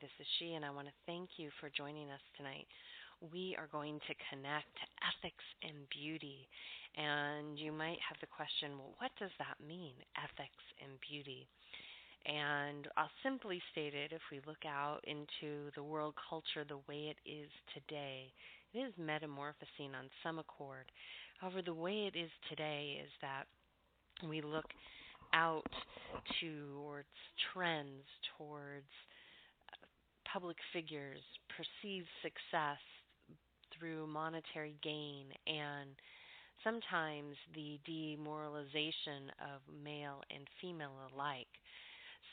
This is she, and I want to thank you for joining us tonight. We are going to connect ethics and beauty. And you might have the question well, what does that mean, ethics and beauty? And I'll simply state it if we look out into the world culture the way it is today, it is metamorphosing on some accord. However, the way it is today is that we look out towards trends, towards public figures, perceive success through monetary gain, and sometimes the demoralization of male and female alike.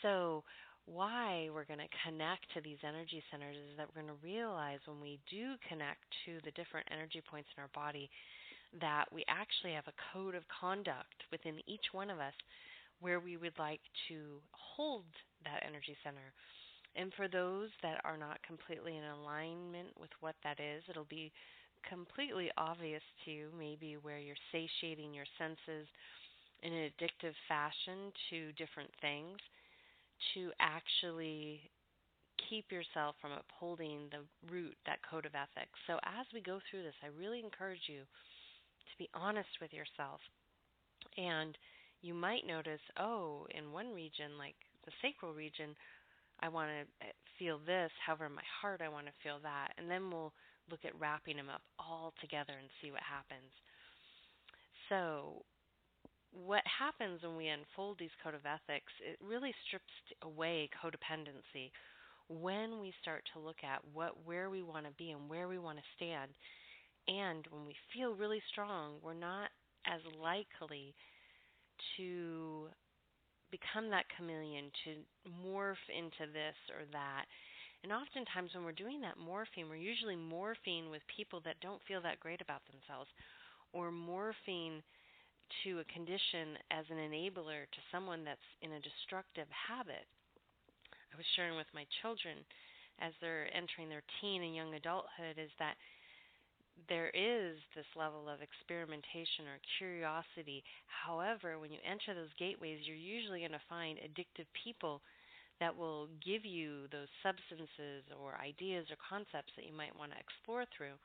So, why we're going to connect to these energy centers is that we're going to realize when we do connect to the different energy points in our body that we actually have a code of conduct within each one of us where we would like to hold that energy center. And for those that are not completely in alignment with what that is, it'll be completely obvious to you maybe where you're satiating your senses in an addictive fashion to different things to actually keep yourself from upholding the root, that code of ethics. So as we go through this, I really encourage you to be honest with yourself and you might notice, oh, in one region, like the sacral region, I want to eh, feel this. However, in my heart, I want to feel that. And then we'll look at wrapping them up all together and see what happens. So, what happens when we unfold these code of ethics, it really strips away codependency. When we start to look at what where we want to be and where we want to stand, and when we feel really strong, we're not as likely to become that chameleon, to morph into this or that. And oftentimes, when we're doing that morphing, we're usually morphing with people that don't feel that great about themselves, or morphing to a condition as an enabler to someone that's in a destructive habit. I was sharing with my children as they're entering their teen and young adulthood is that there is this level of experimentation or curiosity. However, when you enter those gateways, you're usually going to find addictive people that will give you those substances or ideas or concepts that you might want to explore through.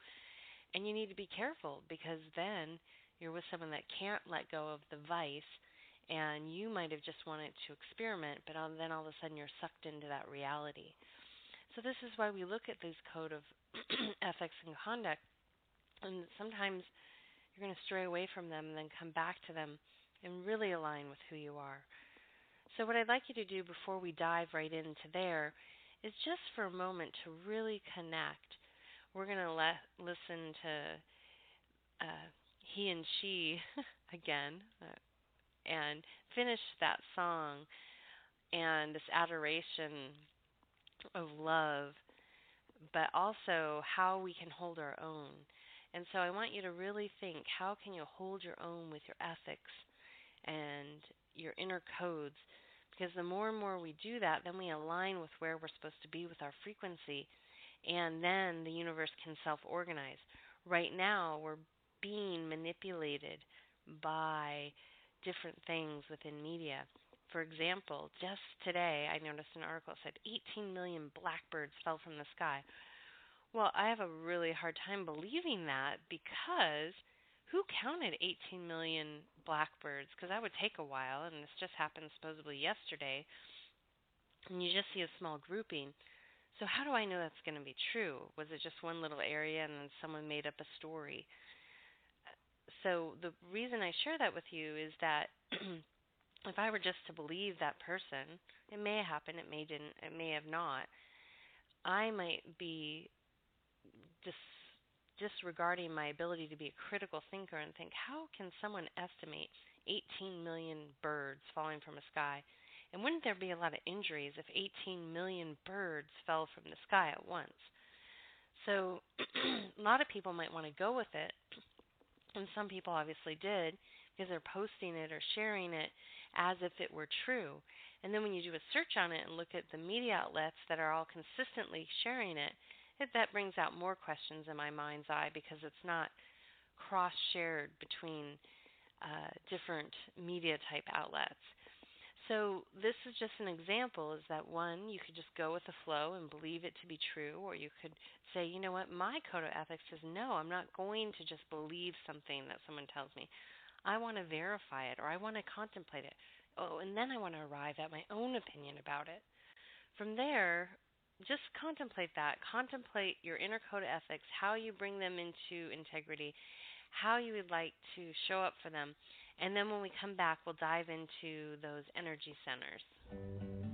And you need to be careful because then you're with someone that can't let go of the vice and you might have just wanted to experiment, but then all of a sudden you're sucked into that reality. So this is why we look at these code of ethics and conduct and sometimes you're going to stray away from them and then come back to them and really align with who you are. So, what I'd like you to do before we dive right into there is just for a moment to really connect. We're going to let listen to uh, he and she again uh, and finish that song and this adoration of love, but also how we can hold our own. And so I want you to really think how can you hold your own with your ethics and your inner codes? Because the more and more we do that, then we align with where we're supposed to be with our frequency, and then the universe can self organize. Right now, we're being manipulated by different things within media. For example, just today I noticed an article that said 18 million blackbirds fell from the sky. Well, I have a really hard time believing that because who counted 18 million blackbirds? Because that would take a while, and this just happened supposedly yesterday. And you just see a small grouping. So, how do I know that's going to be true? Was it just one little area and then someone made up a story? So, the reason I share that with you is that if I were just to believe that person, it may have happened, it may didn't, it may have not. I might be dis- disregarding my ability to be a critical thinker and think, how can someone estimate 18 million birds falling from a sky? And wouldn't there be a lot of injuries if 18 million birds fell from the sky at once? So a lot of people might want to go with it, and some people obviously did because they're posting it or sharing it as if it were true. And then when you do a search on it and look at the media outlets that are all consistently sharing it, it, that brings out more questions in my mind's eye because it's not cross shared between uh, different media type outlets. So this is just an example is that one, you could just go with the flow and believe it to be true, or you could say, you know what, my code of ethics says no, I'm not going to just believe something that someone tells me. I want to verify it or I want to contemplate it. Oh, and then I want to arrive at my own opinion about it. From there, just contemplate that. Contemplate your inner code of ethics, how you bring them into integrity, how you would like to show up for them. And then when we come back, we'll dive into those energy centers.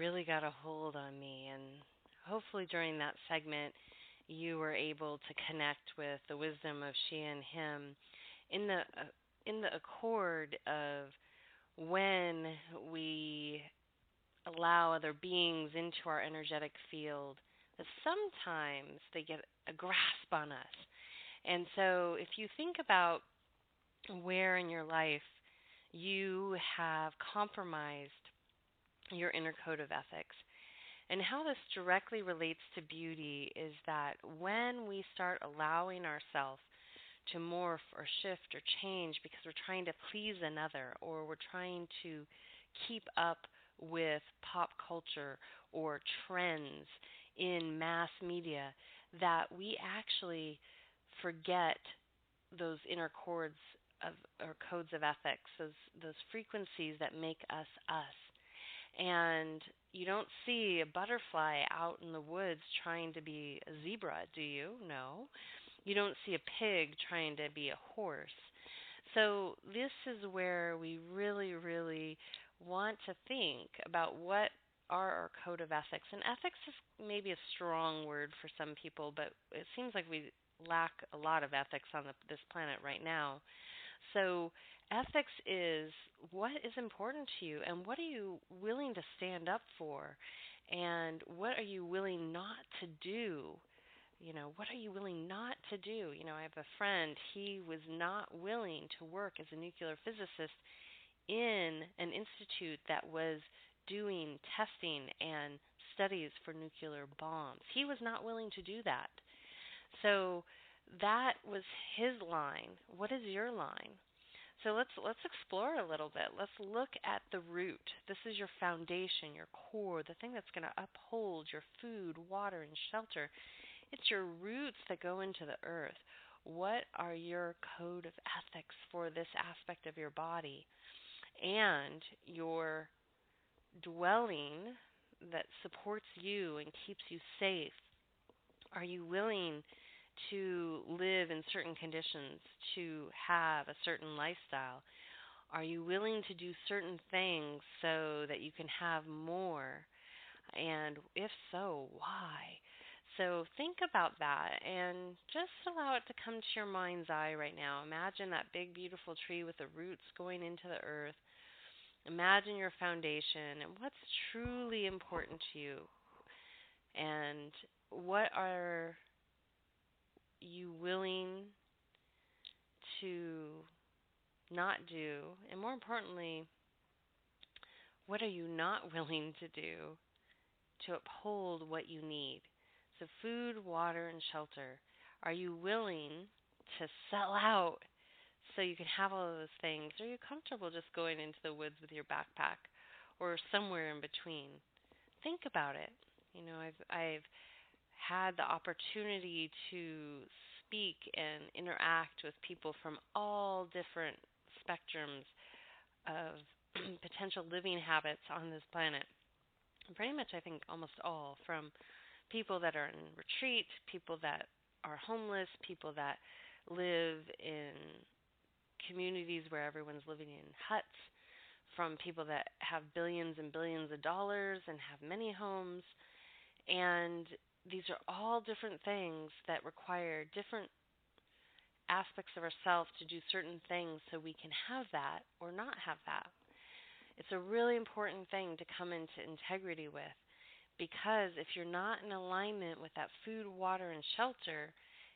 Really got a hold on me. And hopefully, during that segment, you were able to connect with the wisdom of she and him in the uh, in the accord of when we allow other beings into our energetic field that sometimes they get a grasp on us. And so if you think about where in your life you have compromised your inner code of ethics. And how this directly relates to beauty is that when we start allowing ourselves to morph or shift or change because we're trying to please another or we're trying to keep up with pop culture or trends in mass media, that we actually forget those inner chords of or codes of ethics, those those frequencies that make us us. And you don't see a butterfly out in the woods trying to be a zebra, do you? No. You don't see a pig trying to be a horse. So this is where we really, really want to think about what are our code of ethics. And ethics is maybe a strong word for some people, but it seems like we lack a lot of ethics on the, this planet right now. So, ethics is what is important to you and what are you willing to stand up for and what are you willing not to do? You know, what are you willing not to do? You know, I have a friend, he was not willing to work as a nuclear physicist in an institute that was doing testing and studies for nuclear bombs. He was not willing to do that. So that was his line. What is your line? So let's let's explore a little bit. Let's look at the root. This is your foundation, your core, the thing that's going to uphold your food, water, and shelter. It's your roots that go into the earth. What are your code of ethics for this aspect of your body? And your dwelling that supports you and keeps you safe? Are you willing to live in certain conditions, to have a certain lifestyle? Are you willing to do certain things so that you can have more? And if so, why? So think about that and just allow it to come to your mind's eye right now. Imagine that big, beautiful tree with the roots going into the earth. Imagine your foundation and what's truly important to you. And what are you willing to not do? And more importantly, what are you not willing to do to uphold what you need? So, food, water, and shelter. Are you willing to sell out so you can have all of those things? Are you comfortable just going into the woods with your backpack or somewhere in between? Think about it. You know, I've I've had the opportunity to speak and interact with people from all different spectrums of potential living habits on this planet. Pretty much, I think almost all from people that are in retreat, people that are homeless, people that live in communities where everyone's living in huts, from people that have billions and billions of dollars and have many homes. And these are all different things that require different aspects of ourselves to do certain things so we can have that or not have that. It's a really important thing to come into integrity with because if you're not in alignment with that food, water, and shelter,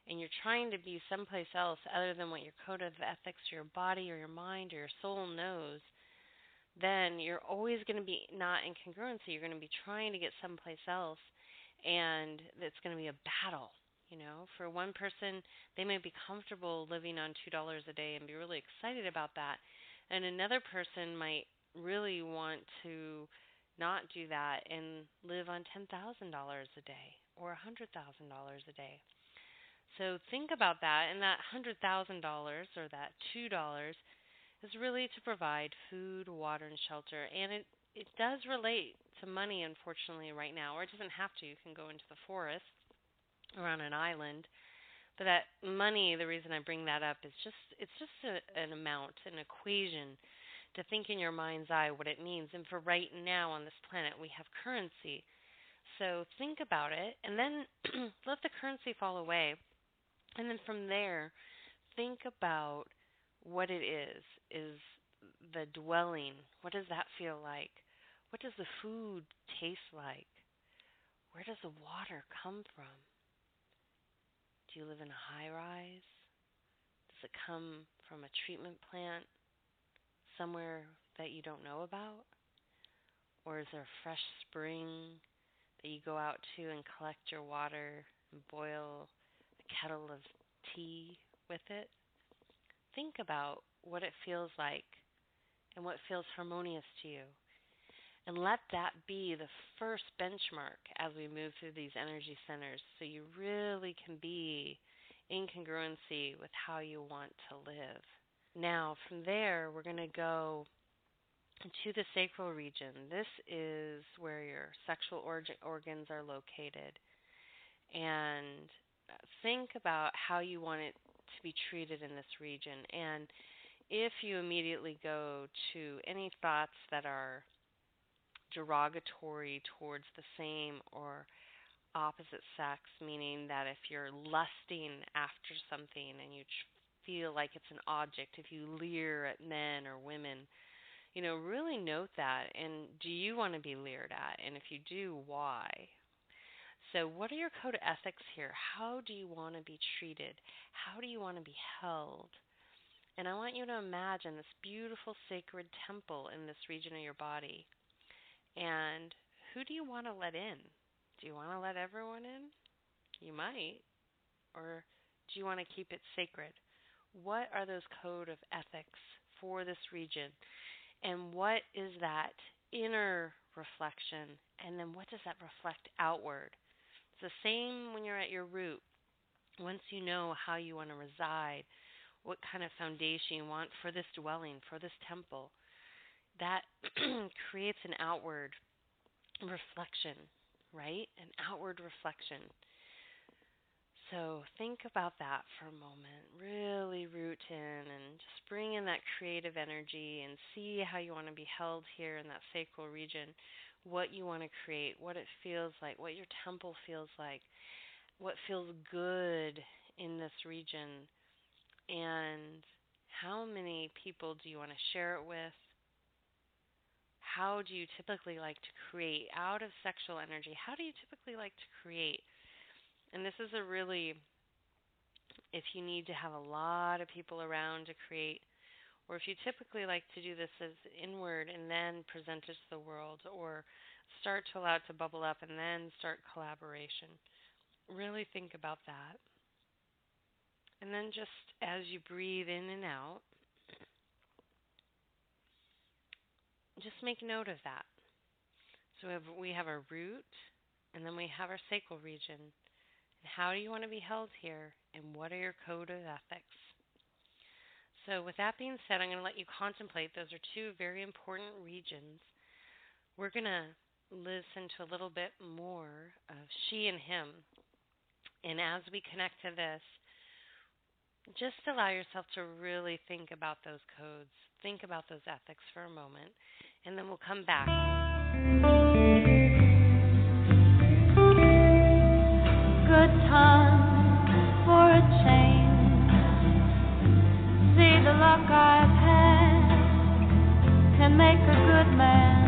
and you're trying to be someplace else other than what your code of ethics, your body, or your mind, or your soul knows, then you're always going to be not in congruency. You're going to be trying to get someplace else and it's going to be a battle. You know, for one person, they may be comfortable living on $2 a day and be really excited about that. And another person might really want to not do that and live on $10,000 a day or a $100,000 a day. So think about that, and that $100,000 or that $2 is really to provide food, water, and shelter. And it, it does relate to money, unfortunately, right now, or it doesn't have to. You can go into the forest or on an island. But that money, the reason I bring that up is just it's just a, an amount, an equation to think in your mind's eye what it means. And for right now on this planet, we have currency. So think about it and then let the currency fall away. And then from there, think about what it is. Is the dwelling, what does that feel like? What does the food taste like? Where does the water come from? Do you live in a high rise? Does it come from a treatment plant somewhere that you don't know about? Or is there a fresh spring that you go out to and collect your water and boil a kettle of tea with it. Think about what it feels like and what feels harmonious to you. And let that be the first benchmark as we move through these energy centers so you really can be in congruency with how you want to live. Now, from there, we're going to go to the sacral region. This is where your sexual organs are located. And think about how you want it to be treated in this region. And if you immediately go to any thoughts that are derogatory towards the same or opposite sex, meaning that if you're lusting after something and you feel like it's an object, if you leer at men or women, you know, really note that. And do you want to be leered at? And if you do, why? So, what are your code of ethics here? How do you want to be treated? How do you want to be held? And I want you to imagine this beautiful sacred temple in this region of your body. And who do you want to let in? Do you want to let everyone in? You might. Or do you want to keep it sacred? What are those code of ethics for this region? And what is that inner reflection? And then what does that reflect outward? It's the same when you're at your root. Once you know how you want to reside, what kind of foundation you want for this dwelling, for this temple, that creates an outward reflection, right? An outward reflection. So think about that for a moment. Really root in and just bring in that creative energy and see how you want to be held here in that sacral region, what you want to create, what it feels like, what your temple feels like, what feels good in this region and how many people do you want to share it with? How do you typically like to create out of sexual energy? How do you typically like to create? And this is a really, if you need to have a lot of people around to create, or if you typically like to do this as inward and then present it to the world, or start to allow it to bubble up and then start collaboration. Really think about that. And then just as you breathe in and out, just make note of that. So we have, we have our root, and then we have our sacral region. And how do you want to be held here, and what are your code of ethics? So, with that being said, I'm going to let you contemplate. Those are two very important regions. We're going to listen to a little bit more of she and him. And as we connect to this, just allow yourself to really think about those codes, think about those ethics for a moment, and then we'll come back. Good time for a change. See the luck I've had can make a good man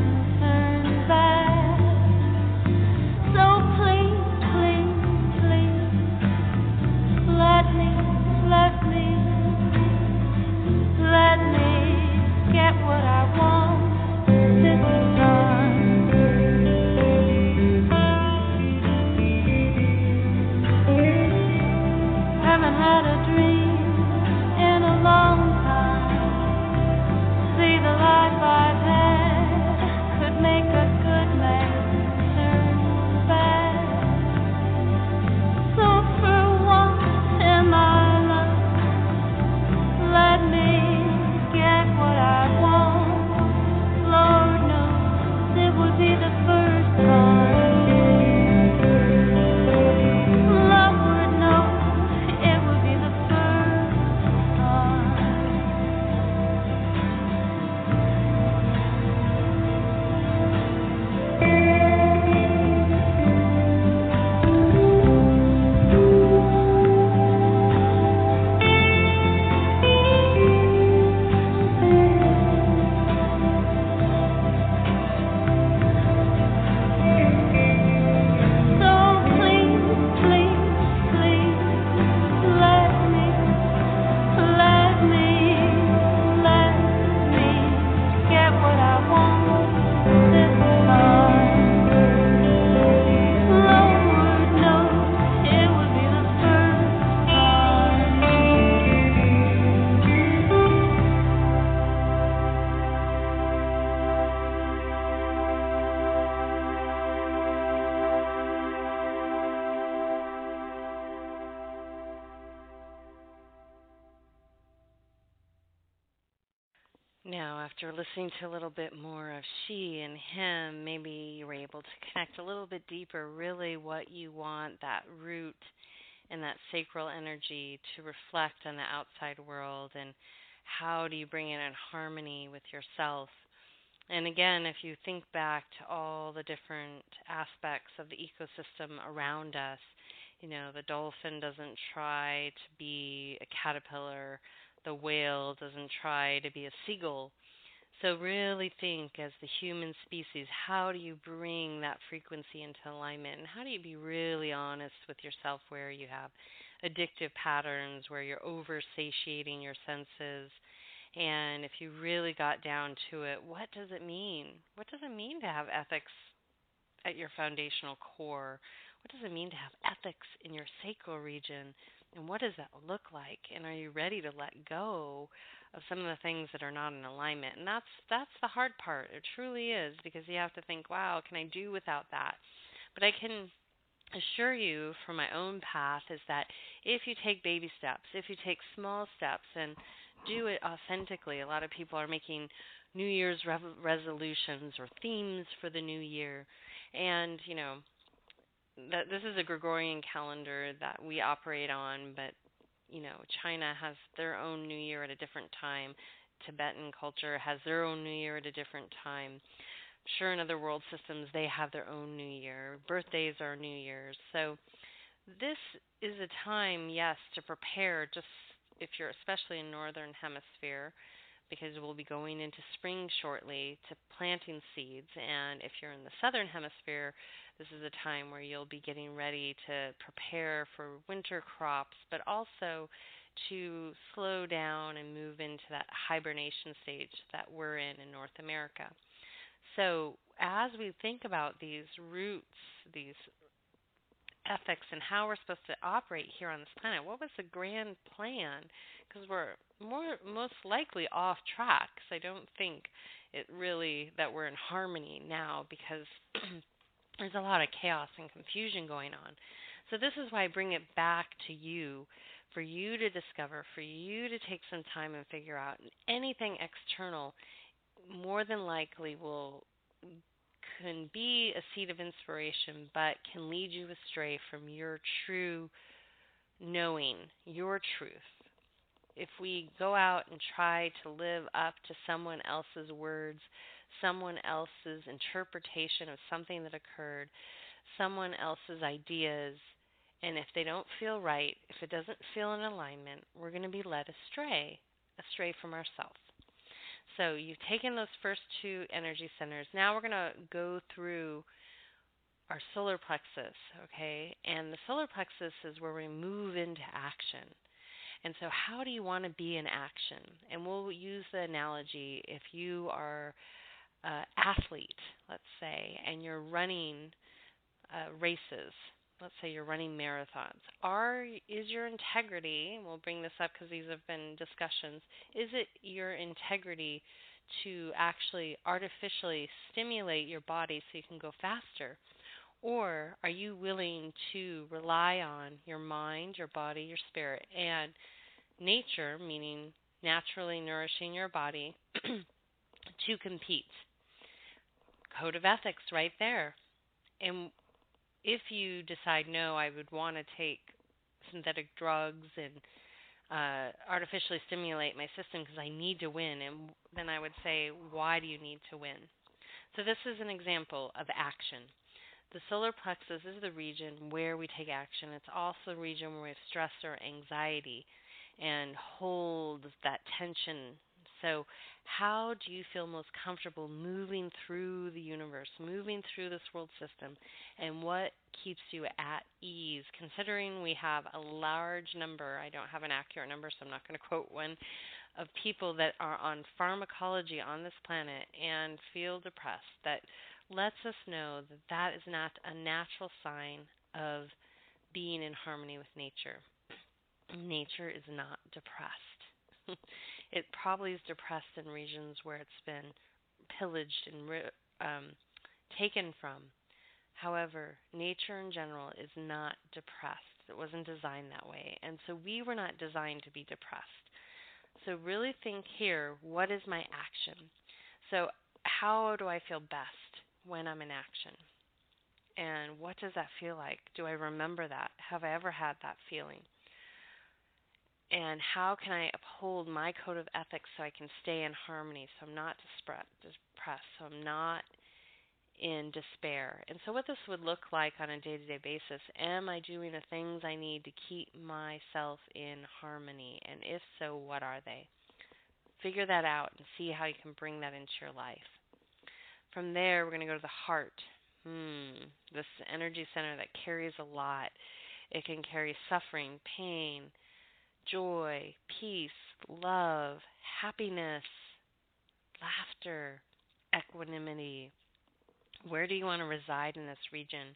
listening to a little bit more of she and him, maybe you were able to connect a little bit deeper, really what you want that root and that sacral energy to reflect on the outside world and how do you bring it in harmony with yourself. And again, if you think back to all the different aspects of the ecosystem around us, you know, the dolphin doesn't try to be a caterpillar the whale doesn't try to be a seagull. So, really think as the human species, how do you bring that frequency into alignment? And how do you be really honest with yourself where you have addictive patterns, where you're over satiating your senses? And if you really got down to it, what does it mean? What does it mean to have ethics at your foundational core? What does it mean to have ethics in your sacral region? And what does that look like? And are you ready to let go of some of the things that are not in alignment? And that's that's the hard part. It truly is because you have to think, wow, can I do without that? But I can assure you from my own path is that if you take baby steps, if you take small steps and do it authentically, a lot of people are making New Year's re- resolutions or themes for the new year. And, you know, that this is a Gregorian calendar that we operate on, but you know, China has their own New Year at a different time. Tibetan culture has their own New Year at a different time. sure, in other world systems, they have their own New Year. Birthdays are New Year's. So, this is a time, yes, to prepare, just if you're especially in Northern Hemisphere, because we'll be going into spring shortly to planting seeds. And if you're in the Southern Hemisphere, this is a time where you'll be getting ready to prepare for winter crops, but also to slow down and move into that hibernation stage that we're in in North America. So, as we think about these roots, these ethics, and how we're supposed to operate here on this planet, what was the grand plan? Because we're more most likely off track. So I don't think it really that we're in harmony now because there's a lot of chaos and confusion going on. So, this is why I bring it back to you for you to discover, for you to take some time and figure out. anything external more than likely will can be a seed of inspiration, but can lead you astray from your true knowing, your truth. If we go out and try to live up to someone else's words, someone else's interpretation of something that occurred, someone else's ideas, and if they don't feel right, if it doesn't feel in alignment, we're going to be led astray, astray from ourselves. So you've taken those first two energy centers. Now we're going to go through our solar plexus, okay? And the solar plexus is where we move into action. And so, how do you want to be in action? And we'll use the analogy if you are an athlete, let's say, and you're running uh, races, let's say you're running marathons, are is your integrity? We'll bring this up because these have been discussions. Is it your integrity to actually artificially stimulate your body so you can go faster? Or are you willing to rely on your mind, your body, your spirit, and nature, meaning naturally nourishing your body, to compete? code of ethics right there. And if you decide no, I would want to take synthetic drugs and uh, artificially stimulate my system because I need to win, and then I would say, why do you need to win? So this is an example of action. The solar plexus is the region where we take action. It's also the region where we have stress or anxiety and hold that tension so, how do you feel most comfortable moving through the universe, moving through this world system, and what keeps you at ease? Considering we have a large number, I don't have an accurate number, so I'm not going to quote one, of people that are on pharmacology on this planet and feel depressed, that lets us know that that is not a natural sign of being in harmony with nature. Nature is not depressed. it probably is depressed in regions where it's been pillaged and um, taken from. However, nature in general is not depressed. It wasn't designed that way. And so we were not designed to be depressed. So, really think here what is my action? So, how do I feel best when I'm in action? And what does that feel like? Do I remember that? Have I ever had that feeling? And how can I uphold my code of ethics so I can stay in harmony, so I'm not depressed, so I'm not in despair. And so, what this would look like on a day to day basis am I doing the things I need to keep myself in harmony? And if so, what are they? Figure that out and see how you can bring that into your life. From there, we're going to go to the heart. Hmm, this energy center that carries a lot. It can carry suffering, pain, joy, peace, love, happiness, laughter, equanimity, where do you want to reside in this region?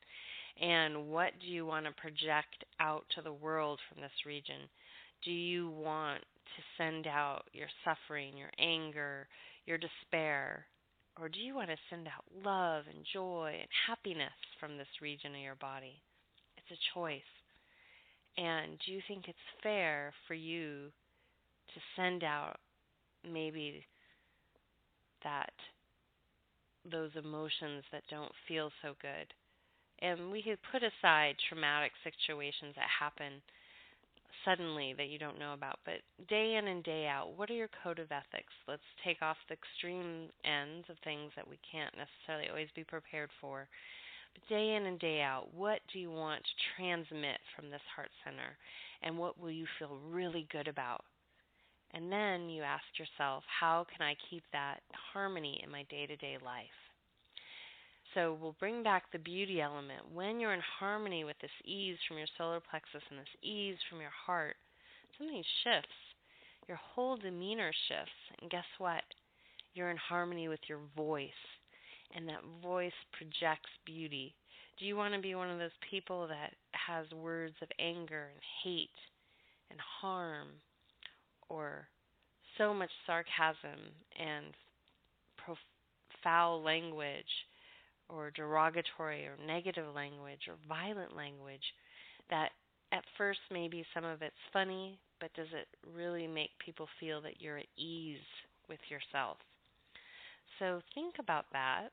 And what do you want to project out to the world from this region? Do you want to send out your suffering, your anger, your despair? Or do you want to send out love and joy and happiness from this region of your body? It's a choice. And do you think it's fair for you to send out maybe that those emotions that don't feel so good. And we could put aside traumatic situations that happen suddenly that you don't know about, but day in and day out, what are your code of ethics? Let's take off the extreme ends of things that we can't necessarily always be prepared for. Day in and day out, what do you want to transmit from this heart center? And what will you feel really good about? And then you ask yourself, how can I keep that harmony in my day to day life? So we'll bring back the beauty element. When you're in harmony with this ease from your solar plexus and this ease from your heart, something shifts. Your whole demeanor shifts. And guess what? You're in harmony with your voice. And that voice projects beauty. Do you want to be one of those people that has words of anger and hate and harm or so much sarcasm and foul language or derogatory or negative language or violent language that at first maybe some of it's funny, but does it really make people feel that you're at ease with yourself? So think about that.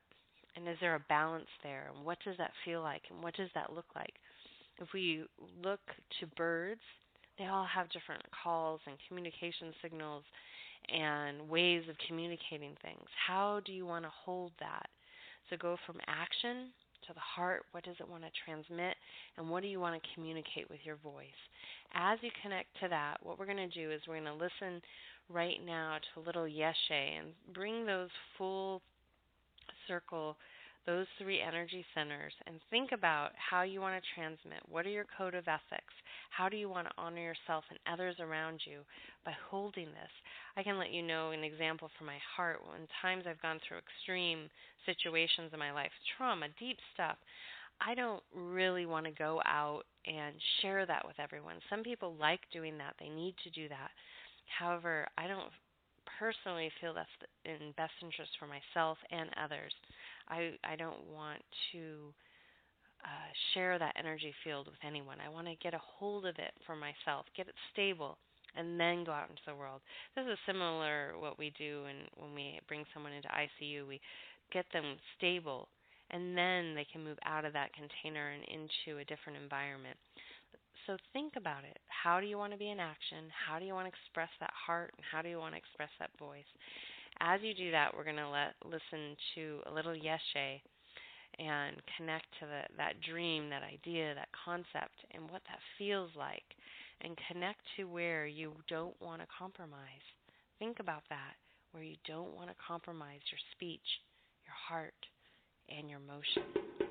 And is there a balance there? And what does that feel like? And what does that look like? If we look to birds, they all have different calls and communication signals and ways of communicating things. How do you want to hold that? So go from action to the heart. What does it want to transmit? And what do you want to communicate with your voice? As you connect to that, what we're going to do is we're going to listen right now to a little yeshe and bring those full circle those three energy centers and think about how you want to transmit. What are your code of ethics? How do you want to honor yourself and others around you by holding this? I can let you know an example from my heart. When times I've gone through extreme situations in my life, trauma, deep stuff, I don't really want to go out and share that with everyone. Some people like doing that, they need to do that. However, I don't personally feel that's in best interest for myself and others. I I don't want to uh, share that energy field with anyone. I want to get a hold of it for myself, get it stable, and then go out into the world. This is similar what we do when when we bring someone into ICU. We get them stable, and then they can move out of that container and into a different environment. So think about it. How do you want to be in action? How do you want to express that heart? And how do you want to express that voice? As you do that, we're going to let listen to a little yeshe and connect to the, that dream, that idea, that concept, and what that feels like, and connect to where you don't want to compromise. Think about that, where you don't want to compromise your speech, your heart, and your motion.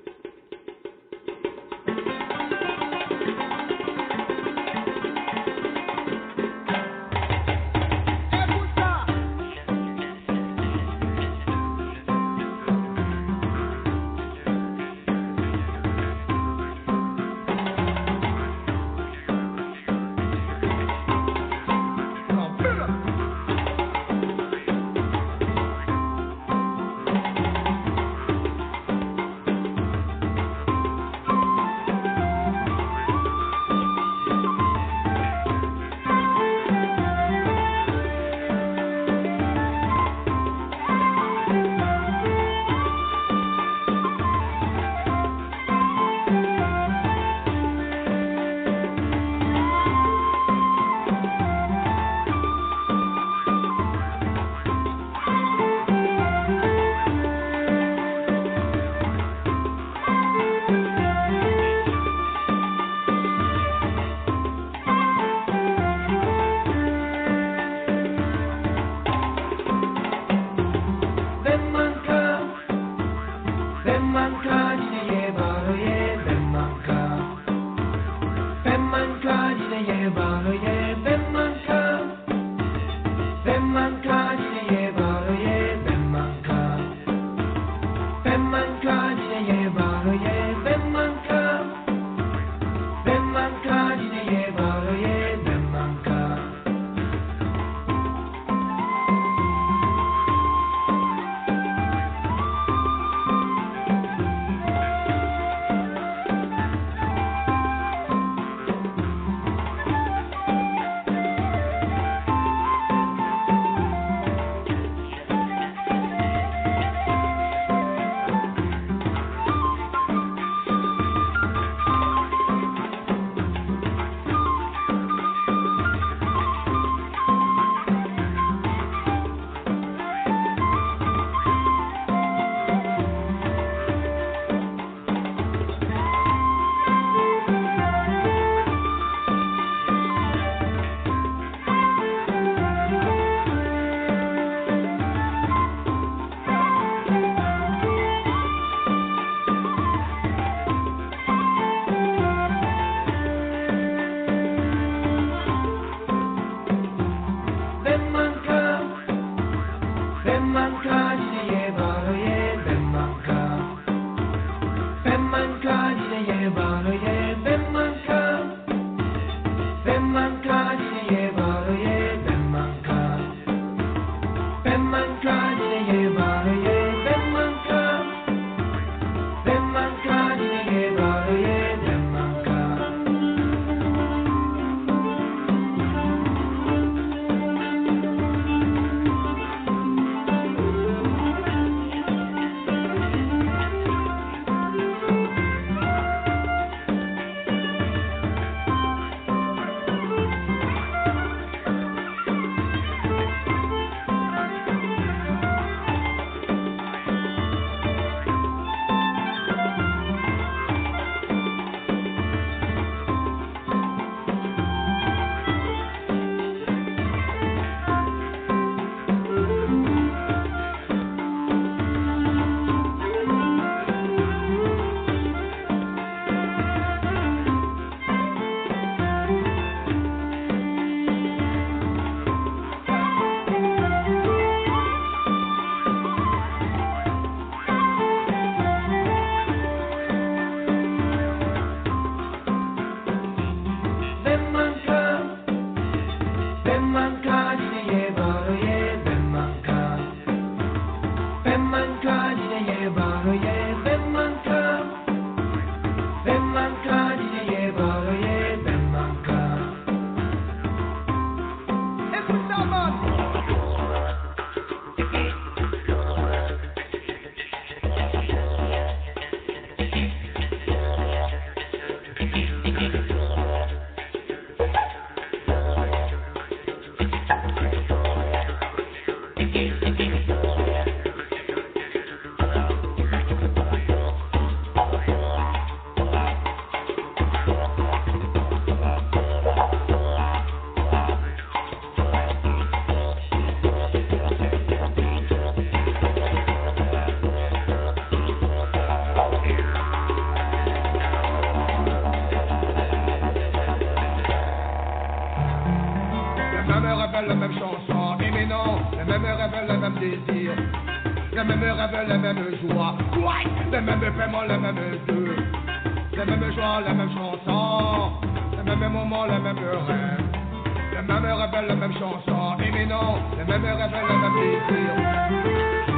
La même chanson, éminent, les mêmes rêves, les mêmes désirs. Les mêmes rêves, les mêmes joies, les mêmes paiements, les mêmes deux. Les mêmes joies, les mêmes chansons, les mêmes moments, les mêmes rêves. Les mêmes rêves, les mêmes chansons, éminent, les mêmes rêves, les mêmes désirs.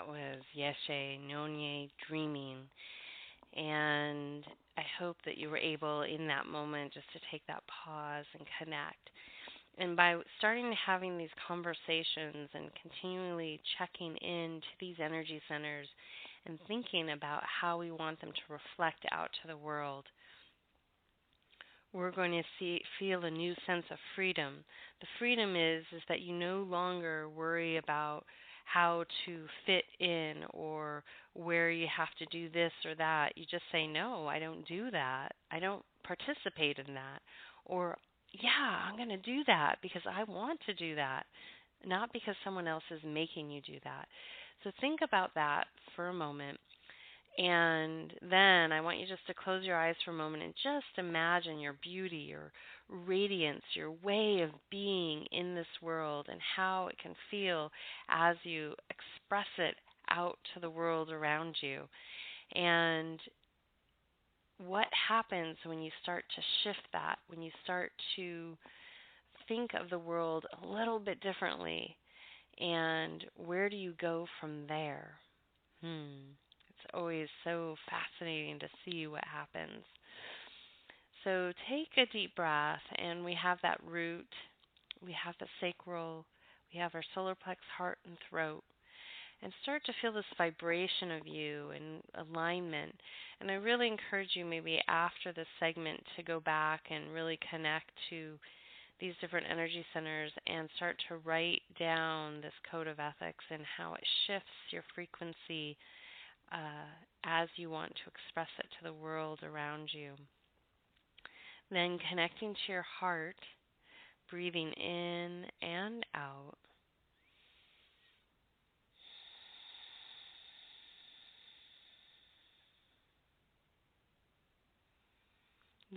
That was Yeshe Nonye Dreaming. And I hope that you were able in that moment just to take that pause and connect. And by starting to having these conversations and continually checking in to these energy centers and thinking about how we want them to reflect out to the world, we're going to see feel a new sense of freedom. The freedom is is that you no longer worry about how to fit in or where you have to do this or that. You just say, no, I don't do that. I don't participate in that. Or, yeah, I'm going to do that because I want to do that, not because someone else is making you do that. So think about that for a moment. And then I want you just to close your eyes for a moment and just imagine your beauty, your radiance, your way of being in this world, and how it can feel as you express it out to the world around you. And what happens when you start to shift that, when you start to think of the world a little bit differently, and where do you go from there? Hmm. It's always so fascinating to see what happens. So take a deep breath, and we have that root, we have the sacral, we have our solar plex, heart, and throat. And start to feel this vibration of you and alignment. And I really encourage you, maybe after this segment, to go back and really connect to these different energy centers and start to write down this code of ethics and how it shifts your frequency uh, as you want to express it to the world around you. Then connecting to your heart, breathing in and out.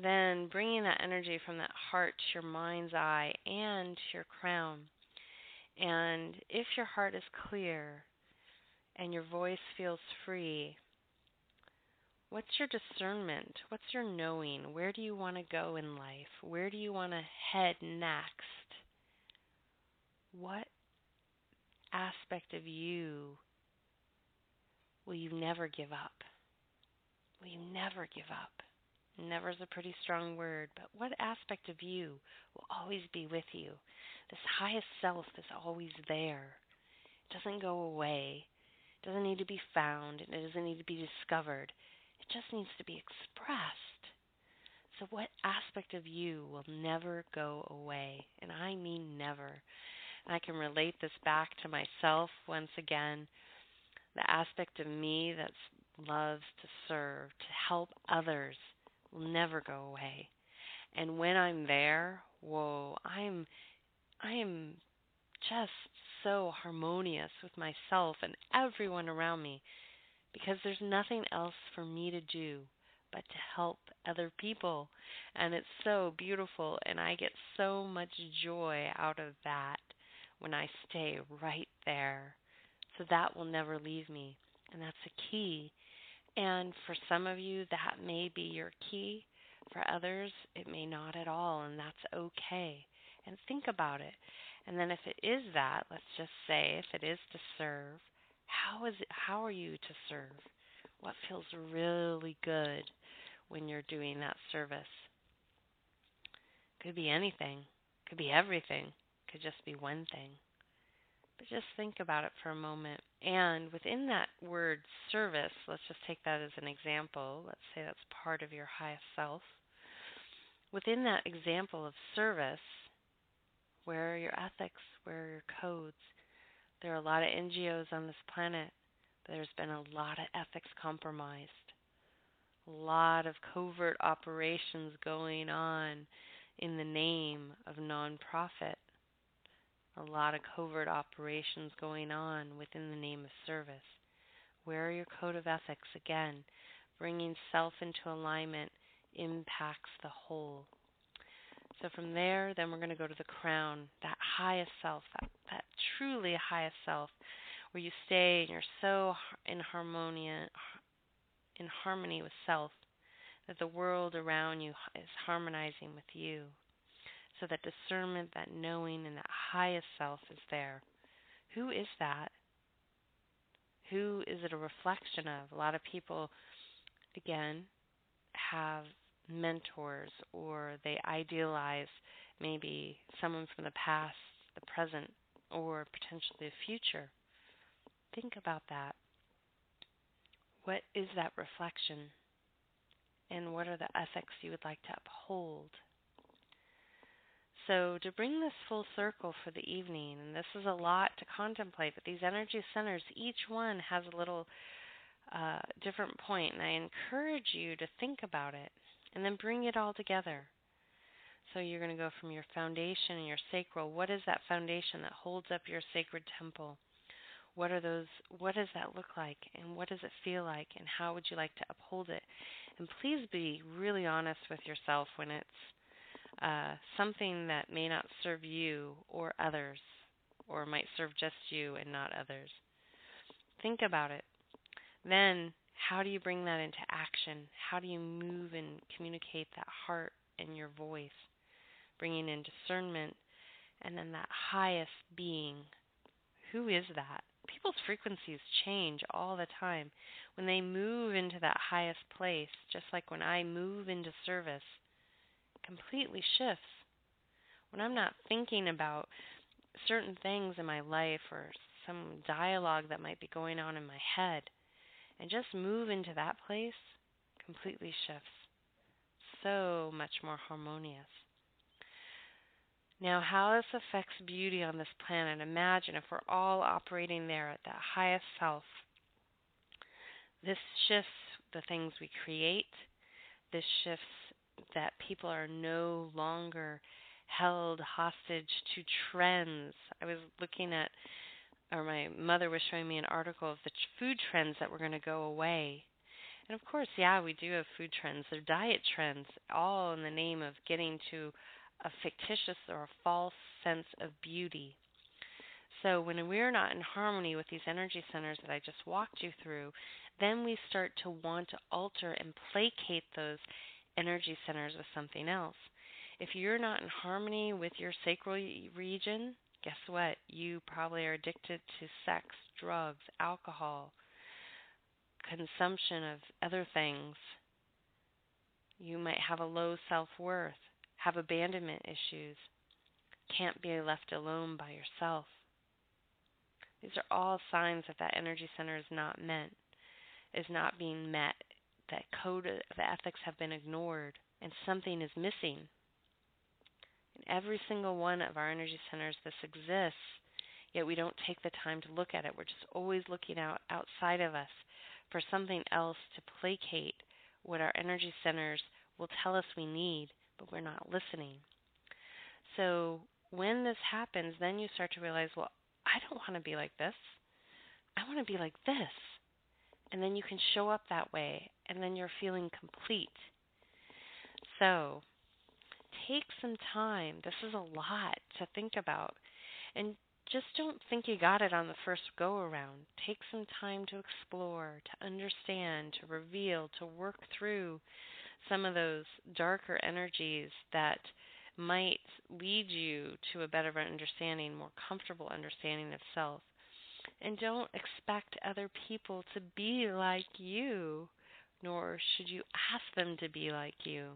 Then bringing that energy from that heart to your mind's eye and to your crown. And if your heart is clear and your voice feels free, What's your discernment? What's your knowing? Where do you want to go in life? Where do you want to head next? What aspect of you will you never give up? Will you never give up? Never is a pretty strong word, but what aspect of you will always be with you? This highest self is always there. It doesn't go away. It doesn't need to be found. It doesn't need to be discovered. It just needs to be expressed. So, what aspect of you will never go away? And I mean never. I can relate this back to myself once again. The aspect of me that loves to serve, to help others, will never go away. And when I'm there, whoa, I'm I am just so harmonious with myself and everyone around me because there's nothing else for me to do but to help other people. And it's so beautiful, and I get so much joy out of that when I stay right there. So that will never leave me. And that's a key. And for some of you, that may be your key. For others, it may not at all, and that's okay. And think about it. And then if it is that, let's just say if it is to serve, how is it how are you to serve? What feels really good when you're doing that service? Could be anything. Could be everything. Could just be one thing. But just think about it for a moment. And within that word service, let's just take that as an example. Let's say that's part of your highest self. Within that example of service, where are your ethics? Where are your codes? There are a lot of NGOs on this planet. There's been a lot of ethics compromised. A lot of covert operations going on in the name of nonprofit a lot of covert operations going on within the name of service. Where are your code of ethics? Again, bringing self into alignment impacts the whole. So from there, then we're going to go to the crown, that highest self, that, truly highest self, where you stay and you're so in harmony, in harmony with self that the world around you is harmonizing with you so that discernment, that knowing, and that highest self is there. Who is that? Who is it a reflection of? A lot of people, again, have mentors or they idealize maybe someone from the past, the present, or potentially the future. Think about that. What is that reflection? And what are the ethics you would like to uphold so, to bring this full circle for the evening, and this is a lot to contemplate, but these energy centers, each one has a little uh, different point, and I encourage you to think about it and then bring it all together. So, you're going to go from your foundation and your sacral. What is that foundation that holds up your sacred temple? What are those? What does that look like, and what does it feel like, and how would you like to uphold it? And please be really honest with yourself when it's uh, something that may not serve you or others, or might serve just you and not others. Think about it. Then, how do you bring that into action? How do you move and communicate that heart and your voice? Bringing in discernment and then that highest being. Who is that? People's frequencies change all the time. When they move into that highest place, just like when I move into service, completely shifts. When I'm not thinking about certain things in my life or some dialogue that might be going on in my head, and just move into that place, completely shifts. So much more harmonious. Now, how this affects beauty on this planet, imagine if we're all operating there at that highest self. This shifts the things we create. This shifts that people are no longer held hostage to trends. I was looking at, or my mother was showing me an article of the food trends that were going to go away. And of course, yeah, we do have food trends. They're diet trends, all in the name of getting to a fictitious or a false sense of beauty. So when we're not in harmony with these energy centers that I just walked you through, then we start to want to alter and placate those energy centers with something else. If you're not in harmony with your sacral region, guess what? You probably are addicted to sex, drugs, alcohol, consumption of other things. You might have a low self worth, have abandonment issues, can't be left alone by yourself. These are all signs that that energy center is not meant, is not being met, that code of ethics have been ignored and something is missing. In every single one of our energy centers, this exists, yet we don't take the time to look at it. We're just always looking out outside of us for something else to placate what our energy centers will tell us we need, but we're not listening. So when this happens, then you start to realize, well, I don't want to be like this. I want to be like this. And then you can show up that way, and then you're feeling complete. So take some time. This is a lot to think about. And just don't think you got it on the first go around. Take some time to explore, to understand, to reveal, to work through some of those darker energies that might lead you to a better understanding, more comfortable understanding of self. And don't expect other people to be like you, nor should you ask them to be like you.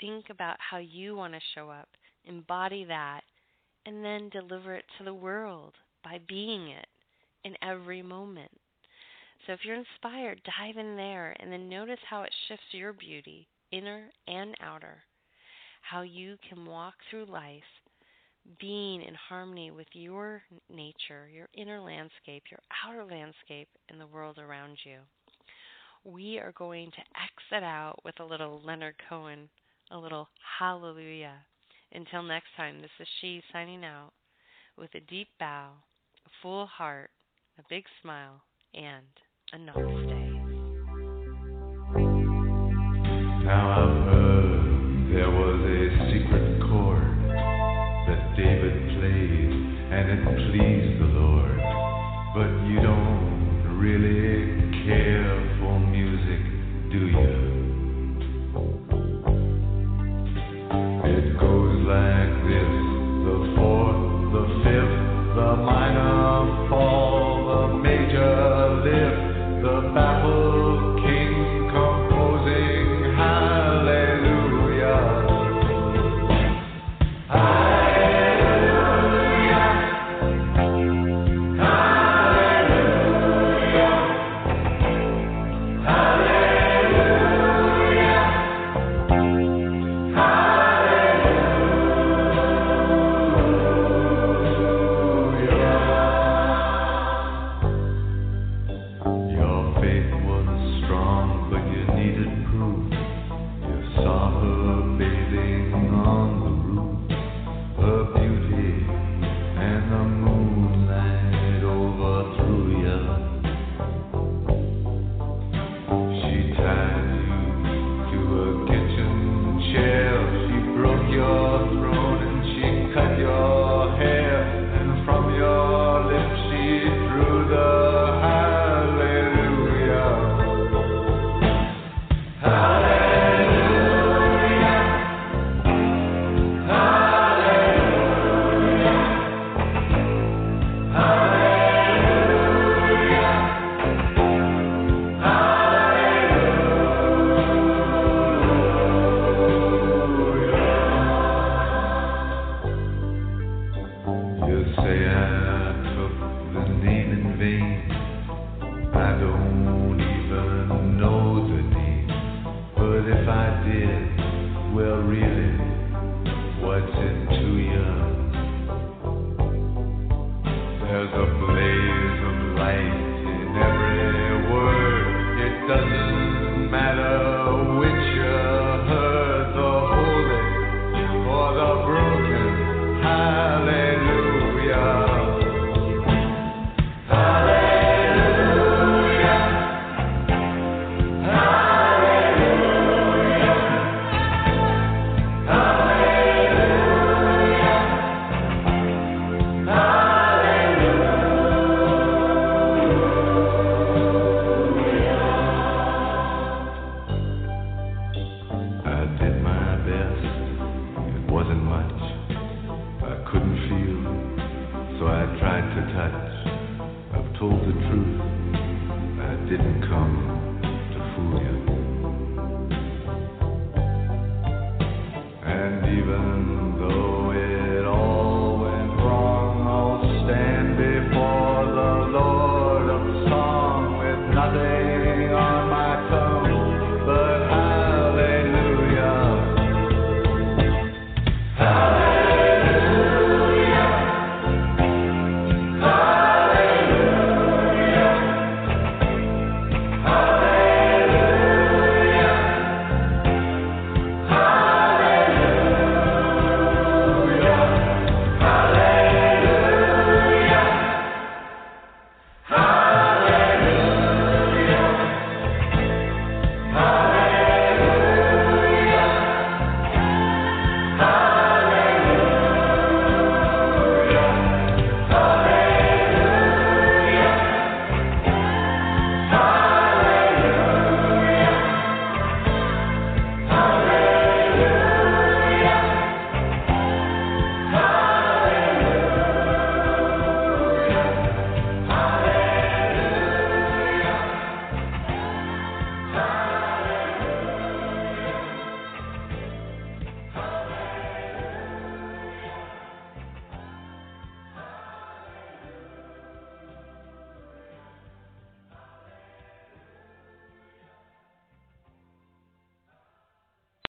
Think about how you want to show up, embody that, and then deliver it to the world by being it in every moment. So if you're inspired, dive in there and then notice how it shifts your beauty, inner and outer. How you can walk through life being in harmony with your nature, your inner landscape, your outer landscape, and the world around you. We are going to exit out with a little Leonard Cohen, a little hallelujah. Until next time, this is she signing out with a deep bow, a full heart, a big smile, and a namaste. Now I've heard there was a secret chord that David played and it pleased the Lord. But you don't really didn't come